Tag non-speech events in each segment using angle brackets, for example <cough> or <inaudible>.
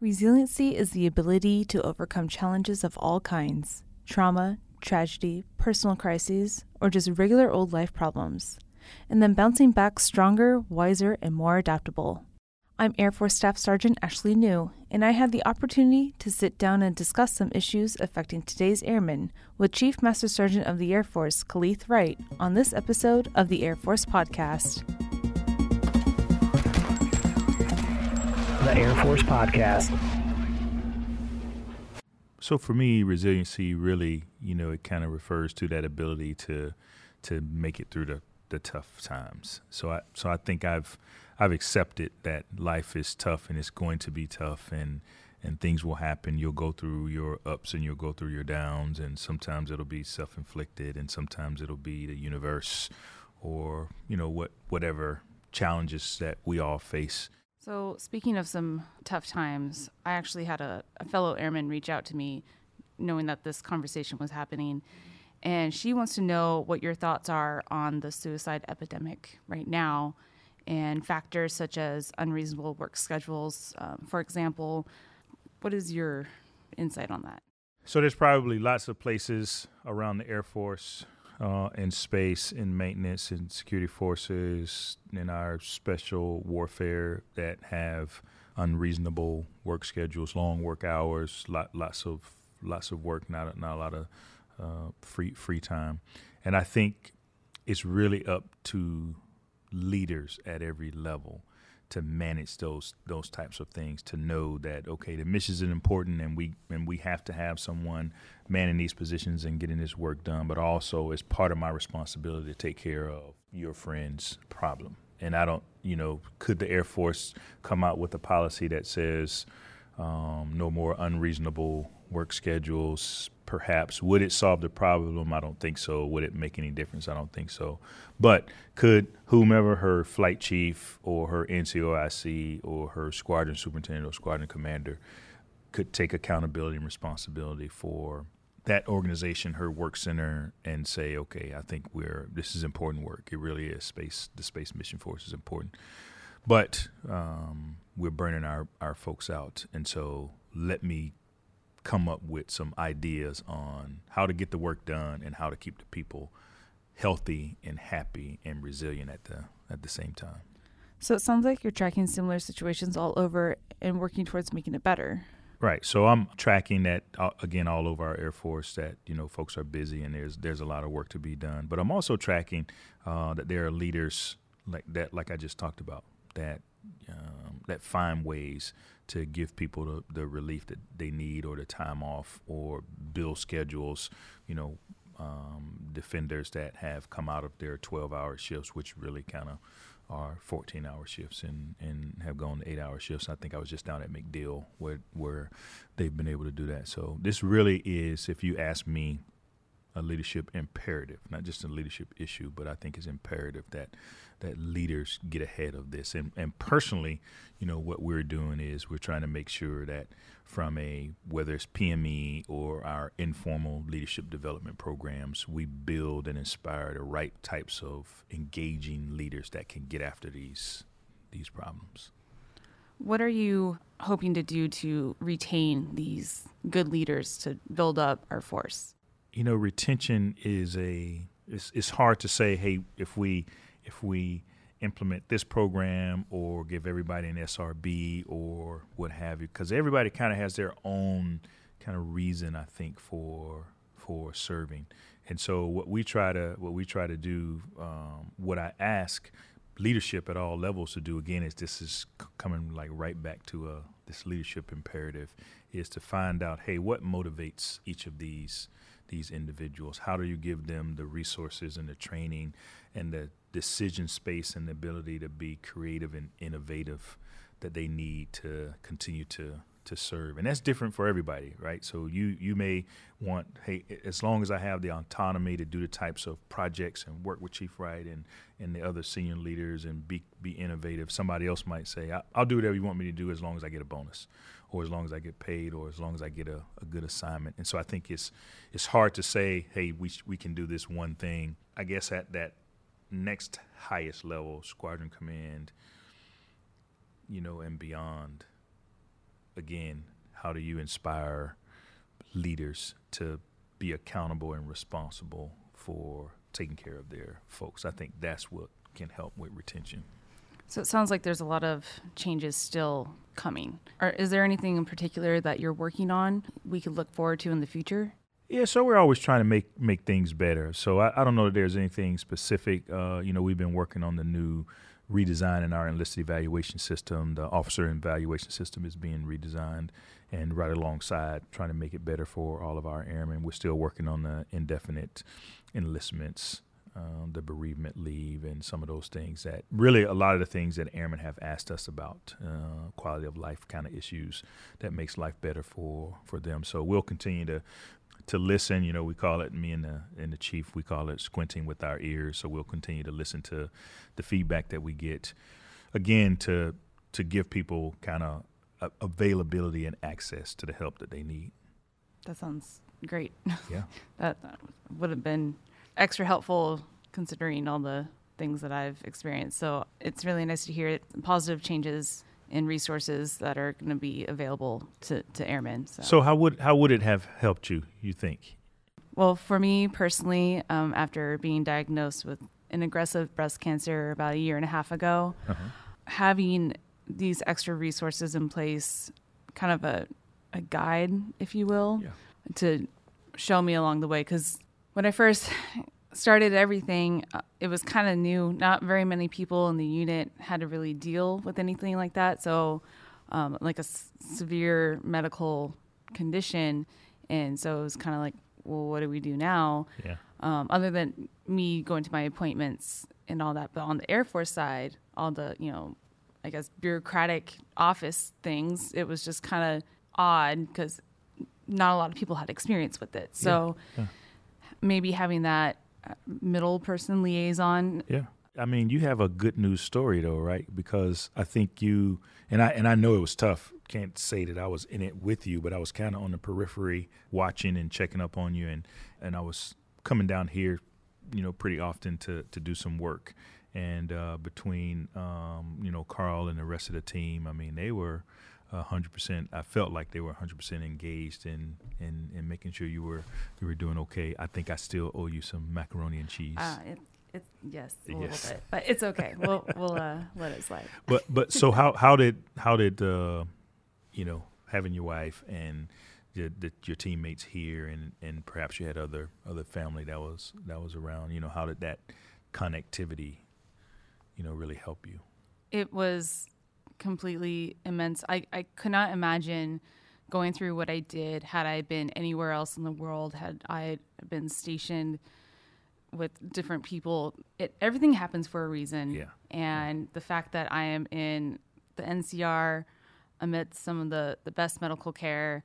Resiliency is the ability to overcome challenges of all kinds trauma, tragedy, personal crises, or just regular old life problems, and then bouncing back stronger, wiser, and more adaptable. I'm Air Force Staff Sergeant Ashley New, and I had the opportunity to sit down and discuss some issues affecting today's airmen with Chief Master Sergeant of the Air Force, Kaleth Wright, on this episode of the Air Force Podcast. The Air Force Podcast. So for me, resiliency really, you know, it kind of refers to that ability to to make it through the, the tough times. So I so I think I've I've accepted that life is tough and it's going to be tough and and things will happen. You'll go through your ups and you'll go through your downs and sometimes it'll be self-inflicted and sometimes it'll be the universe or, you know, what whatever challenges that we all face. So, speaking of some tough times, I actually had a, a fellow airman reach out to me knowing that this conversation was happening and she wants to know what your thoughts are on the suicide epidemic right now and factors such as unreasonable work schedules. Um, for example, what is your insight on that? So there's probably lots of places around the Air Force, uh, in space, in maintenance, in security forces, in our special warfare that have unreasonable work schedules, long work hours, lot, lots of lots of work, not not a lot of uh, free free time, and I think it's really up to leaders at every level to manage those those types of things to know that okay the mission is important and we and we have to have someone manning these positions and getting this work done but also it's part of my responsibility to take care of your friend's problem. And I don't you know could the Air Force come out with a policy that says um, no more unreasonable work schedules perhaps. Would it solve the problem? I don't think so. Would it make any difference? I don't think so. But could whomever her flight chief or her NCOIC or her squadron superintendent or squadron commander could take accountability and responsibility for that organization, her work center, and say, okay, I think we're this is important work. It really is. Space the space mission force is important, but um, we're burning our our folks out, and so let me come up with some ideas on how to get the work done and how to keep the people healthy and happy and resilient at the at the same time. So it sounds like you're tracking similar situations all over and working towards making it better. Right. So I'm tracking that uh, again all over our Air Force that you know folks are busy and there's there's a lot of work to be done. But I'm also tracking uh, that there are leaders like that, like I just talked about, that um, that find ways to give people the, the relief that they need or the time off or build schedules, you know, um, defenders that have come out of their 12 hour shifts, which really kind of are 14 hour shifts and, and have gone to eight hour shifts. I think I was just down at MacDill where, where they've been able to do that. So this really is, if you ask me, a leadership imperative, not just a leadership issue, but I think it's imperative that that leaders get ahead of this. And and personally, you know, what we're doing is we're trying to make sure that from a whether it's PME or our informal leadership development programs, we build and inspire the right types of engaging leaders that can get after these these problems. What are you hoping to do to retain these good leaders to build up our force? You know, retention is a it's, it's hard to say. Hey, if we if we implement this program or give everybody an SRB or what have you, because everybody kind of has their own kind of reason, I think, for for serving. And so what we try to what we try to do, um, what I ask leadership at all levels to do again is this is coming like right back to a uh, this leadership imperative is to find out hey what motivates each of these these individuals? How do you give them the resources and the training and the decision space and the ability to be creative and innovative that they need to continue to to serve? And that's different for everybody right? So you you may want hey as long as i have the autonomy to do the types of projects and work with chief wright and and the other senior leaders and be be innovative somebody else might say i'll do whatever you want me to do as long as i get a bonus or as long as I get paid, or as long as I get a, a good assignment. And so I think it's it's hard to say, hey, we we can do this one thing. I guess at that next highest level, squadron command, you know, and beyond. again, how do you inspire leaders to be accountable and responsible for taking care of their folks? I think that's what can help with retention. So it sounds like there's a lot of changes still coming. Or is there anything in particular that you're working on we could look forward to in the future? Yeah, so we're always trying to make make things better. So I, I don't know that there's anything specific. Uh, you know, we've been working on the new redesign in our enlisted evaluation system. The officer evaluation system is being redesigned, and right alongside trying to make it better for all of our airmen. We're still working on the indefinite enlistments um, the bereavement leave, and some of those things that really a lot of the things that airmen have asked us about, uh, quality of life kind of issues that makes life better for for them. So we'll continue to to listen. You know, we call it me and the and the chief. We call it squinting with our ears. So we'll continue to listen to the feedback that we get. Again, to to give people kind of availability and access to the help that they need. That sounds great. Yeah, <laughs> that, that would have been extra helpful considering all the things that I've experienced. So it's really nice to hear positive changes in resources that are going to be available to, to airmen. So. so. how would how would it have helped you? You think? Well, for me personally, um, after being diagnosed with an aggressive breast cancer about a year and a half ago, uh-huh. having these extra resources in place, kind of a a guide, if you will, yeah. to show me along the way, because when I first started everything, uh, it was kind of new. Not very many people in the unit had to really deal with anything like that. So, um, like a s- severe medical condition. And so it was kind of like, well, what do we do now? Yeah. Um, other than me going to my appointments and all that. But on the Air Force side, all the, you know, I guess bureaucratic office things, it was just kind of odd because not a lot of people had experience with it. So, yeah. Yeah maybe having that uh, middle person liaison. Yeah. I mean, you have a good news story though, right? Because I think you and I and I know it was tough. Can't say that I was in it with you, but I was kind of on the periphery, watching and checking up on you, and and I was coming down here, you know, pretty often to to do some work. And uh, between um, you know Carl and the rest of the team, I mean, they were hundred percent. I felt like they were hundred percent engaged in, in in making sure you were you were doing okay. I think I still owe you some macaroni and cheese. Uh, it, it, yes, a yes. little bit, but it's okay. we'll we'll uh, let it slide. <laughs> But but so how how did how did uh, you know having your wife and the, the, your teammates here and and perhaps you had other other family that was that was around. You know how did that connectivity you know really help you? It was completely immense. I, I could not imagine going through what I did had I been anywhere else in the world, had I been stationed with different people. It everything happens for a reason. Yeah. And yeah. the fact that I am in the NCR amidst some of the, the best medical care,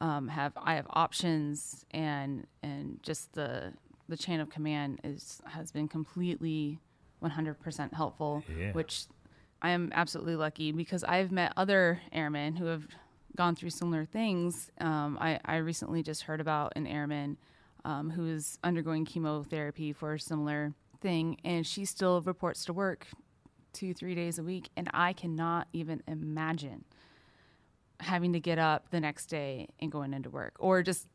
um, have I have options and and just the the chain of command is has been completely 100% helpful, yeah. which I am absolutely lucky because I've met other airmen who have gone through similar things. Um, I, I, recently just heard about an airman um, who is undergoing chemotherapy for a similar thing, and she still reports to work two, three days a week. And I cannot even imagine having to get up the next day and going into work or just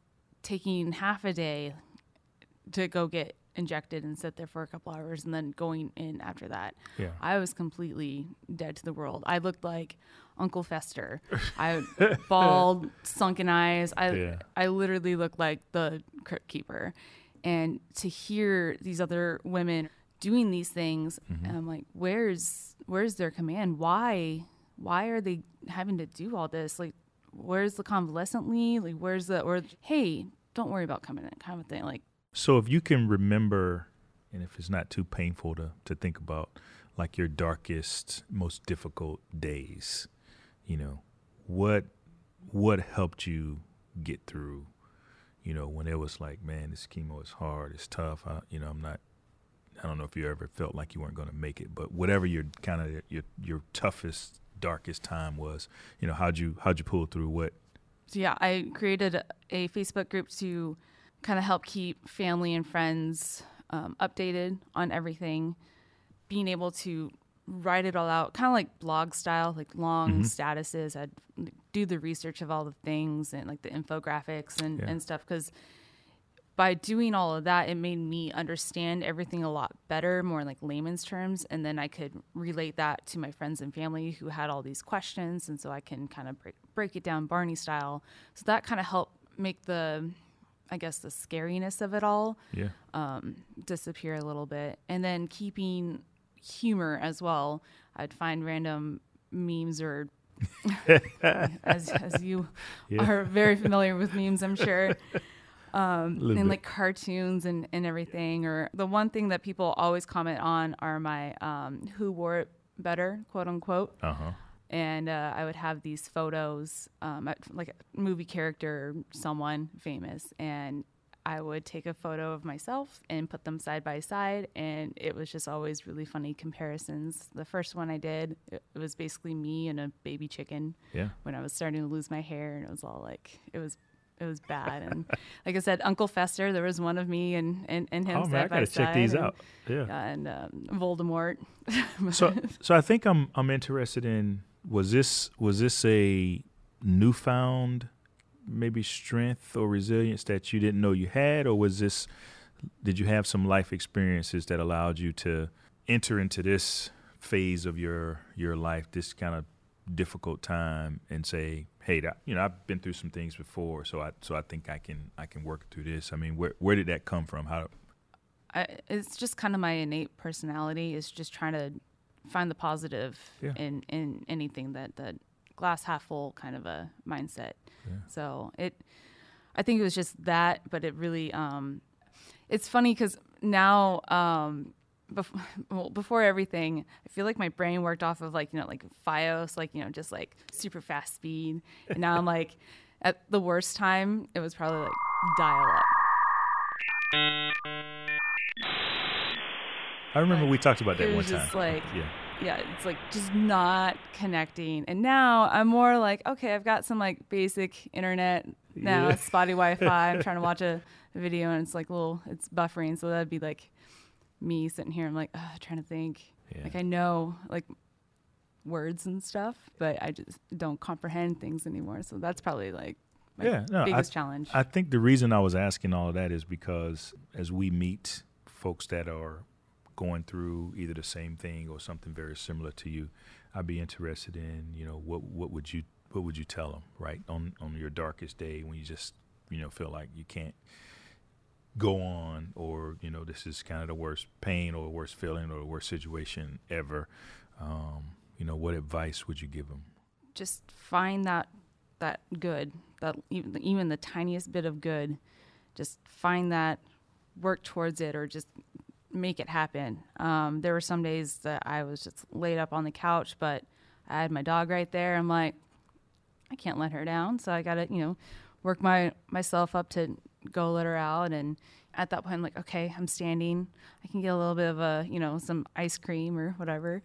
taking half a day to go get injected and sit there for a couple hours and then going in after that. Yeah. I was completely dead to the world. I looked like Uncle Fester. I <laughs> bald, sunken eyes. I yeah. I literally looked like the crypt keeper. And to hear these other women doing these things, mm-hmm. I'm like, where's where's their command? Why why are they having to do all this? Like where's the convalescent leave? Like where's the or hey, don't worry about coming in kind of thing. Like so if you can remember, and if it's not too painful to, to think about, like your darkest, most difficult days, you know, what what helped you get through, you know, when it was like, man, this chemo is hard, it's tough. I, you know, I'm not. I don't know if you ever felt like you weren't going to make it, but whatever your kind of your your toughest, darkest time was, you know, how'd you how'd you pull through? What? Yeah, I created a Facebook group to kind of help keep family and friends um, updated on everything. Being able to write it all out, kind of like blog style, like long statuses. I'd do the research of all the things and like the infographics and, Yeah. and stuff because by doing all of that, it made me understand everything a lot better, more in like layman's terms. And then I could relate that to my friends and family who had all these questions. And so I can kind of break, break it down Barney style. So that kind of helped make the, I guess, the scariness of it all Yeah. um, disappear a little bit. And then keeping humor as well. I'd find random memes or <laughs> as, as you Yeah. are very familiar with memes, I'm sure. <laughs> Um, and bit. like cartoons and, and everything. Or the one thing that people always comment on are my um, who wore it better, quote unquote. Uh huh. And uh, I would have these photos, um, like a movie character, someone famous, and I would take a photo of myself and put them side by side, and it was just always really funny comparisons. The first one I did, it, was basically me and a baby chicken Yeah. when I was starting to lose my hair, and it was all like it was it was bad. And <laughs> like I said, Uncle Fester, there was one of me and and, and him Oh side man, I gotta check these and, out. Yeah. And um, Voldemort. so <laughs> so I think I'm I'm interested in was this was this a newfound maybe strength or resilience that you didn't know you had? Or was this did you have some life experiences that allowed you to enter into this phase of your your life this kind of difficult time and say hey that, you know I've been through some things before so I so I think I can I can work through this. I mean where where did that come from? How I, it's just kind of my innate personality is just trying to find the positive Yeah. in in anything that the glass half full kind of a mindset. Yeah. So it, I think it was just that, but it really, um, it's funny because now, um, bef- <laughs> well, before everything, I feel like my brain worked off of like you know like FiOS, like you know just like super fast speed, and now I'm like at the worst time, it was probably like dial up. I remember we talked about that one time. like yeah. yeah it's like just not connecting. And now i'm more like okay i've got some like basic internet now Yeah. spotty wi-fi. I'm <laughs> trying to watch a, a video and it's like little it's buffering. So that'd be like me sitting here i'm like trying to think. Yeah. like i know like words and stuff but i just don't comprehend things anymore. So that's probably like my Yeah, no, I- biggest challenge. I think the reason I was asking all of that is because as we meet folks that are going through either the same thing or something very similar to you, I'd be interested in you know what what would you what would you tell them right on on your darkest day when you just you know feel like you can't go on or you know this is kind of the worst pain or the worst feeling or the worst situation ever. Um, you know what advice would you give them? just find that that good that even, even the tiniest bit of good just find that work towards it or just make it happen. Um, there were some days that i was just laid up on the couch but i had my dog right there. I'm like i can't let her down. So i gotta you know work my myself up to go let her out. And at that point i'm like okay i'm standing. I can get a little bit of a you know some ice cream or whatever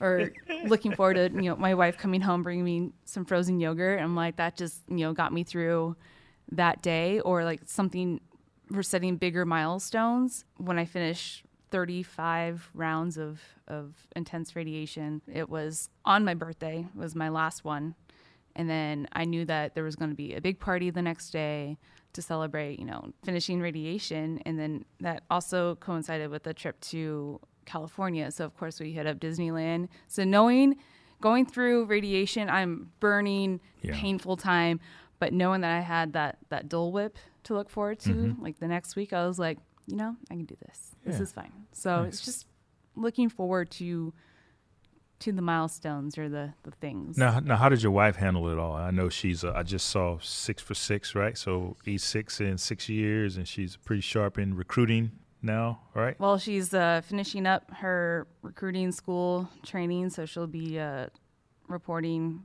or <laughs> looking forward to you know my wife coming home bringing me some frozen yogurt. I'm like that just you know got me through that day or like something we're setting bigger milestones when i finish 35 rounds of of intense radiation it was on my birthday It was my last one and then I knew that there was going to be a big party the next day to celebrate, you know, finishing radiation. And then that also coincided with the trip to California. So, of course, we hit up Disneyland. So, knowing going through radiation, I'm burning, Yeah. painful time, but knowing that I had that, that Dole Whip to look forward to, mm-hmm. like the next week, I was like, you know, I can do this. This Yeah. is fine. So, Nice. it's just looking forward to to the milestones or the, the things. Now, now, how did your wife handle it all? I know she's. Uh, I just saw six for six, right? So E six in six years, and she's pretty sharp in recruiting now, right? Well, she's uh, finishing up her recruiting school training, so she'll be uh, reporting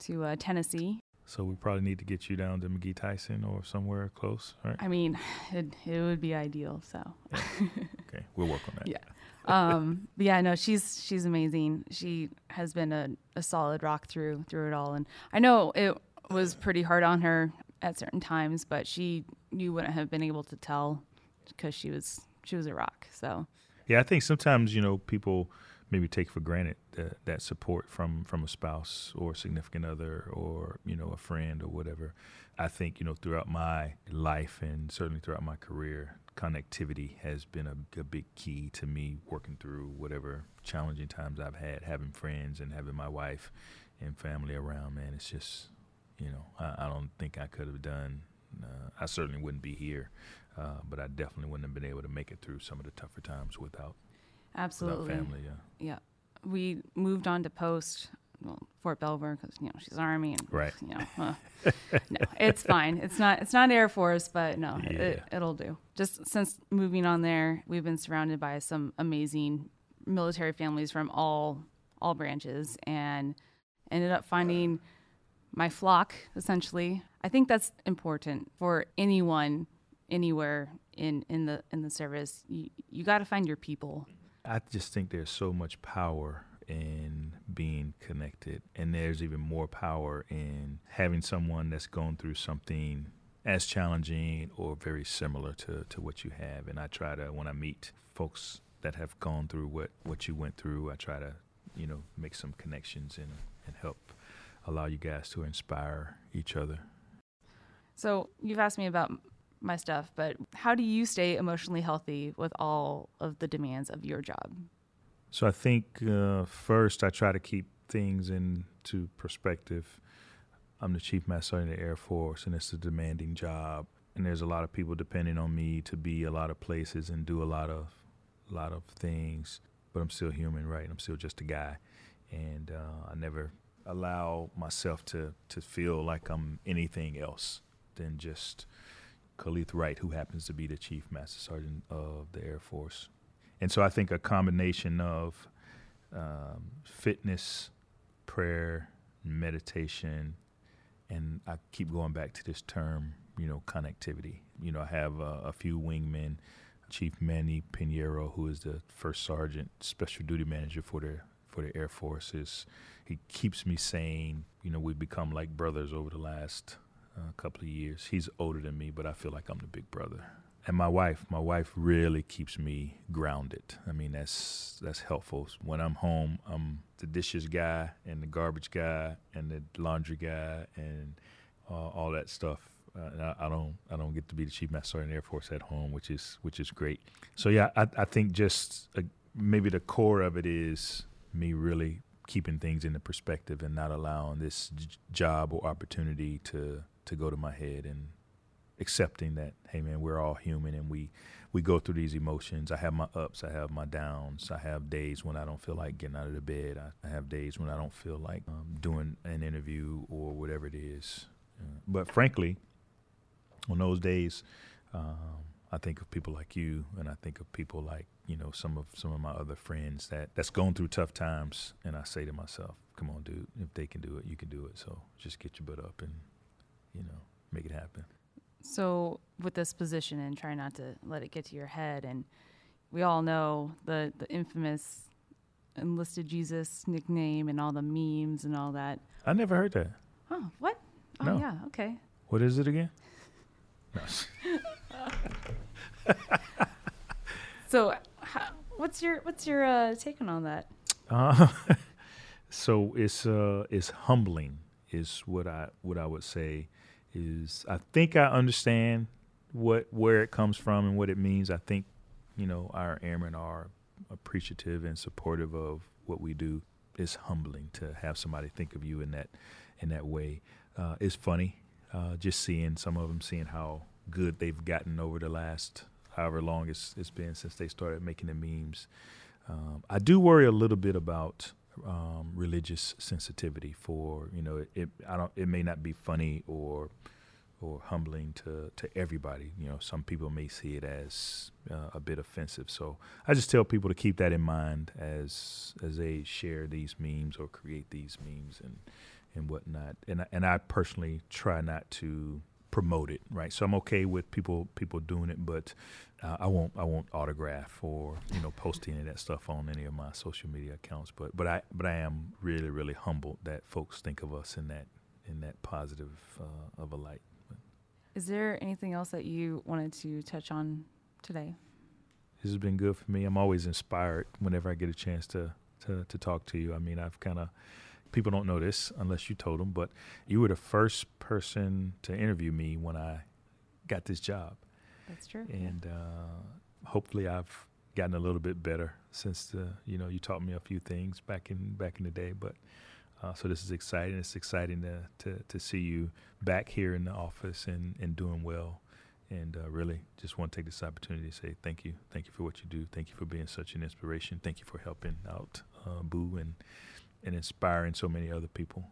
to uh, Tennessee. So we probably need to get you down to McGhee Tyson or somewhere close, right? I mean, it, it would be ideal. So, Okay, we'll work on that. Yeah. um, but yeah, no, she's she's amazing. She has been a, a solid rock through through it all, and I know it was pretty hard on her at certain times, but she you wouldn't have been able to tell because she was she was a rock. So Yeah, I think sometimes you know people maybe take for granted that, that support from from a spouse or a significant other or you know a friend or whatever. I think you know throughout my life and certainly throughout my career, connectivity has been a, a, big key to me working through whatever challenging times I've had. Having friends and having my wife and family around, man, it's just you know I, I don't think I could have done. Uh, I certainly wouldn't be here, uh, but I definitely wouldn't have been able to make it through some of the tougher times without absolutely without family. Yeah. Yeah, we moved on to post well, Fort Belvoir because you know she's Army and right. You know, uh, <laughs> no, it's fine. It's not. It's not Air Force, but no, yeah. it, it'll do. Just since moving on there, we've been surrounded by some amazing military families from all all branches, and ended up finding my flock essentially. I think that's important for anyone anywhere in in the in the service. You you got to find your people. I just think there's so much power in being connected, and there's even more power in having someone that's gone through something as challenging or very similar to, to what you have. And I try to when I meet folks that have gone through what, what you went through, I try to, you know, make some connections and, and help allow you guys to inspire each other. So you've asked me about my stuff, but how do you stay emotionally healthy with all of the demands of your job? So I think uh, first I try to keep things into perspective. I'm the chief master sergeant of the Air Force, and it's a demanding job. And there's a lot of people depending on me to be a lot of places and do a lot of, a lot of things. But I'm still human, right? I'm still just a guy, and uh, I never allow myself to to feel like I'm anything else than just Kaleth Wright, who happens to be the Chief Master Sergeant of the Air Force. And so I think a combination of um, fitness, prayer, meditation, and I keep going back to this term, you know, connectivity. You know, I have uh, a few wingmen, Chief Manny Pinheiro, who is the first sergeant, special duty manager for the for the Air Force. Is he keeps me saying, you know, we've become like brothers over the last a couple of years. He's older than me, but I feel like I'm the big brother. And my wife, my wife really keeps me grounded. I mean, that's that's helpful. When I'm home, I'm the dishes guy and the garbage guy and the laundry guy and uh, all that stuff. Uh, I, don't I don't get to be the chief master sergeant Air Force at home, which is which is great. So yeah, I, I think just uh, maybe the core of it is me really keeping things into perspective and not allowing this j- job or opportunity to to go to my head and accepting that hey man we're all human and we we go through these emotions. I have my ups i have my downs. I have days when i don't feel like getting out of the bed. I, I have days when i don't feel like um, doing an interview or whatever it is. Uh, but frankly on those days um, i think of people like you and i think of people like you know some of some of my other friends that that's going through tough times. And i say to myself come on dude if they can do it you can do it. So just get your butt up and you know, make it happen. So with this position and try not to let it get to your head, and we all know the the infamous enlisted Jesus nickname and all the memes and all that. I never heard that. Oh, what? Oh, no. yeah. Okay. What is it again? No. <laughs> so, how, what's your what's your uh, take on all that? Uh, <laughs> so it's uh, it's humbling, is what I what I would say is I think I understand what where it comes from and what it means. I think you know our airmen are appreciative and supportive of what we do. It's humbling to have somebody think of you in that in that way. Uh, it's funny uh, just seeing some of them, seeing how good they've gotten over the last however long it's it's been since they started making the memes. Um, I do worry a little bit about um, religious sensitivity for you know it, I don't it may not be funny or or humbling to to everybody. You know some people may see it as uh, a bit offensive. So I just tell people to keep that in mind as as they share these memes or create these memes and and whatnot. And and I personally try not to promote it, right? So I'm okay with people people doing it, but uh, I won't I won't autograph or you know post any of that stuff on any of my social media accounts. But but I but I am really really humbled that folks think of us in that in that positive uh, of a light. Is there anything else that you wanted to touch on today? This has been good for me. I'm always inspired whenever I get a chance to to to talk to you. I mean, I've kind of people don't know this unless you told them, but you were the first person to interview me when I got this job. That's true. And uh, hopefully, I've gotten a little bit better since the you know you taught me a few things back in back in the day. But uh, so this is exciting. It's exciting to, to to see you back here in the office and and doing well. And uh, really, just want to take this opportunity to say thank you, thank you for what you do, thank you for being such an inspiration, thank you for helping out uh, Boo and and inspiring so many other people.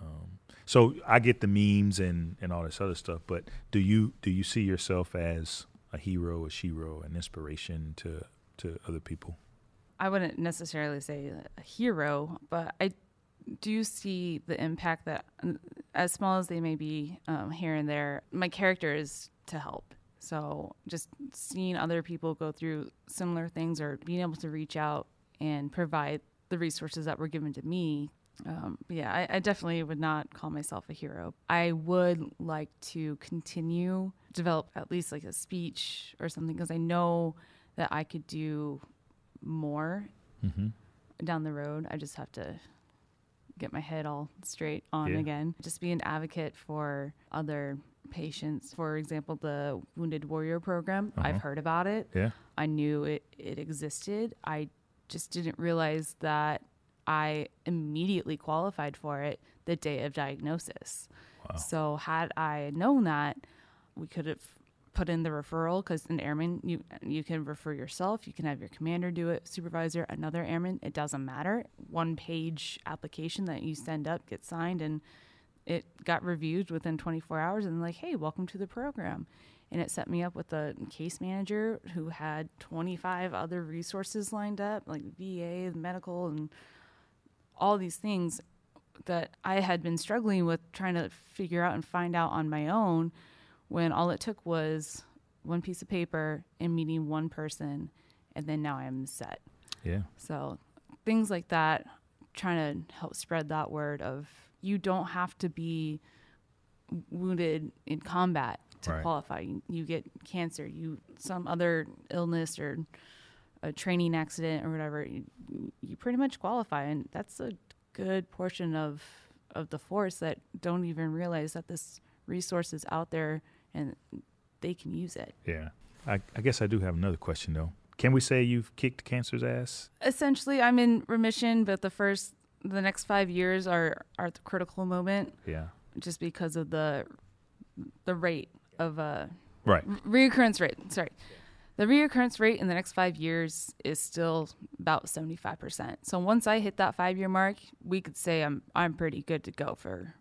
Um, so I get the memes and, and all this other stuff, but do you do you see yourself as a hero, a shero, an inspiration to to other people? I wouldn't necessarily say a hero, but I do see the impact that, as small as they may be um, here and there, my character is to help. So just seeing other people go through similar things or being able to reach out and provide the resources that were given to me. Um, yeah, I, I definitely would not call myself a hero. I would like to continue develop at least like a speech or something because I know that I could do more Mm-hmm. down the road. I just have to get my head all straight on Yeah. again. Just be an advocate for other patients. For example, the Wounded Warrior program. Uh-huh. I've heard about it. Yeah. I knew it, it existed. I just didn't realize that I immediately qualified for it the day of diagnosis. Wow. So had I known that, we could have put in the referral because an airman you you can refer yourself. You can have your commander do it, supervisor, another airman. It doesn't matter. One page application that you send up gets signed and it got reviewed within 24 hours and like, hey, welcome to the program. And it set me up with a case manager who had 25 other resources lined up, like VA, medical, and all these things that I had been struggling with trying to figure out and find out on my own when all it took was one piece of paper and meeting one person and then now I'm set. Yeah. So things like that, trying to help spread that word of you don't have to be wounded in combat to Right. qualify. You, get cancer, you some other illness or a training accident or whatever, you, you pretty much qualify, and that's a good portion of of the force that don't even realize that this resource is out there and they can use it. Yeah. I, I guess I do have another question though. Can we say you've kicked cancer's ass? essentially i'm in remission but the first the next five years are are the critical moment Yeah. just because of the the rate of a Right. re- reoccurrence rate sorry the reoccurrence rate in the next five years is still about 75% so once i hit that five year mark we could say i'm i'm pretty good to go for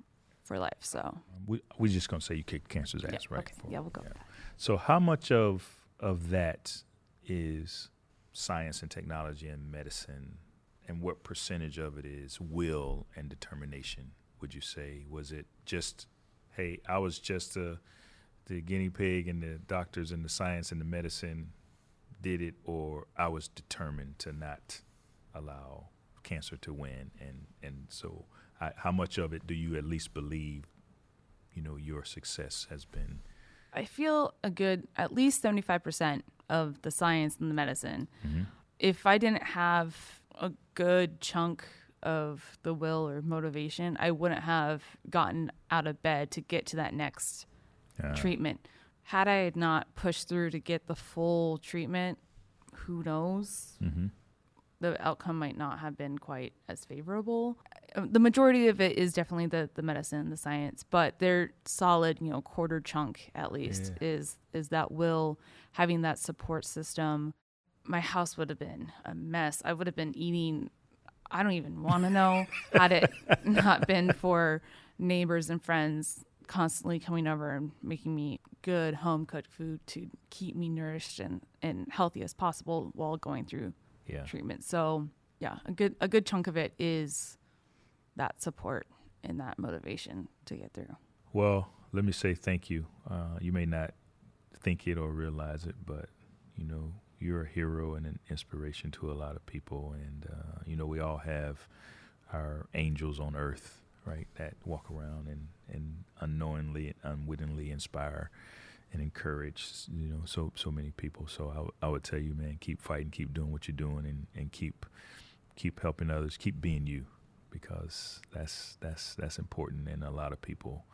for life so We we're just gonna say you kicked cancer's yeah, ass, right? okay. yeah we'll go that. So how much of of that is science and technology and medicine and what percentage of it is will and determination would you say was it just hey I was just a the guinea pig and the doctors and the science and the medicine did it or I was determined to not allow cancer to win. And and so I, how much of it do you at least believe you know your success has been? I feel a good at least 75% of the science and the medicine. Mm-hmm. If I didn't have a good chunk of the will or motivation, I wouldn't have gotten out of bed to get to that next Yeah. treatment. Had I not pushed through to get the full treatment, who knows? Mhm. The outcome might not have been quite as favorable. Uh, The majority of it is definitely the, the medicine, the science, but their solid, you know, quarter chunk at least Yeah. is is that will having that support system. My house would have been a mess. I would have been eating. I don't even want to know had it <laughs> not been for neighbors and friends constantly coming over and making me good home cooked food to keep me nourished and, and healthy as possible while going through Yeah. treatment. So yeah, a good a good chunk of it is that support and that motivation to get through. Well, let me say thank you. Uh, you may not think it or realize it, but you know you're a hero and an inspiration to a lot of people, and uh, you know we all have our angels on earth, right? That walk around and and unknowingly and unwittingly inspire and encourage, you know, so so many people. So I, would tell you, man, keep fighting, keep doing what you're doing, and and keep keep helping others, keep being you, because that's that's that's important, and a lot of people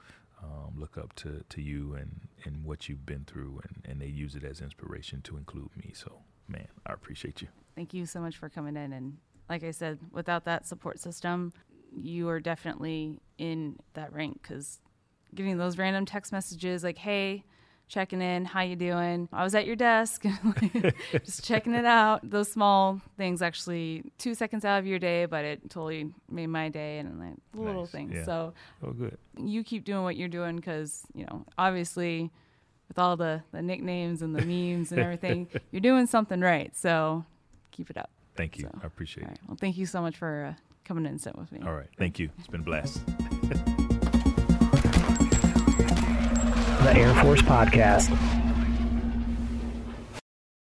um, look up to, to you and, and what you've been through, and, and they use it as inspiration to include me. So, man, I appreciate you. Thank you so much for coming in. And like I said, without that support system, you are definitely in that rank because getting those random text messages like, hey, checking in, how you doing? I was at your desk, <laughs> just checking it out. Those small things actually two seconds out of your day, but it totally made my day and like little Nice, things. yeah. So Oh, good. you keep doing what you're doing because you know obviously with all the the nicknames and the memes and everything, <laughs> you're doing something right. So keep it up. Thank you. So, I appreciate All it. Well, thank you so much for uh, coming in and sitting with me. All right. Thank you. It's been a blast. The Air Force Podcast.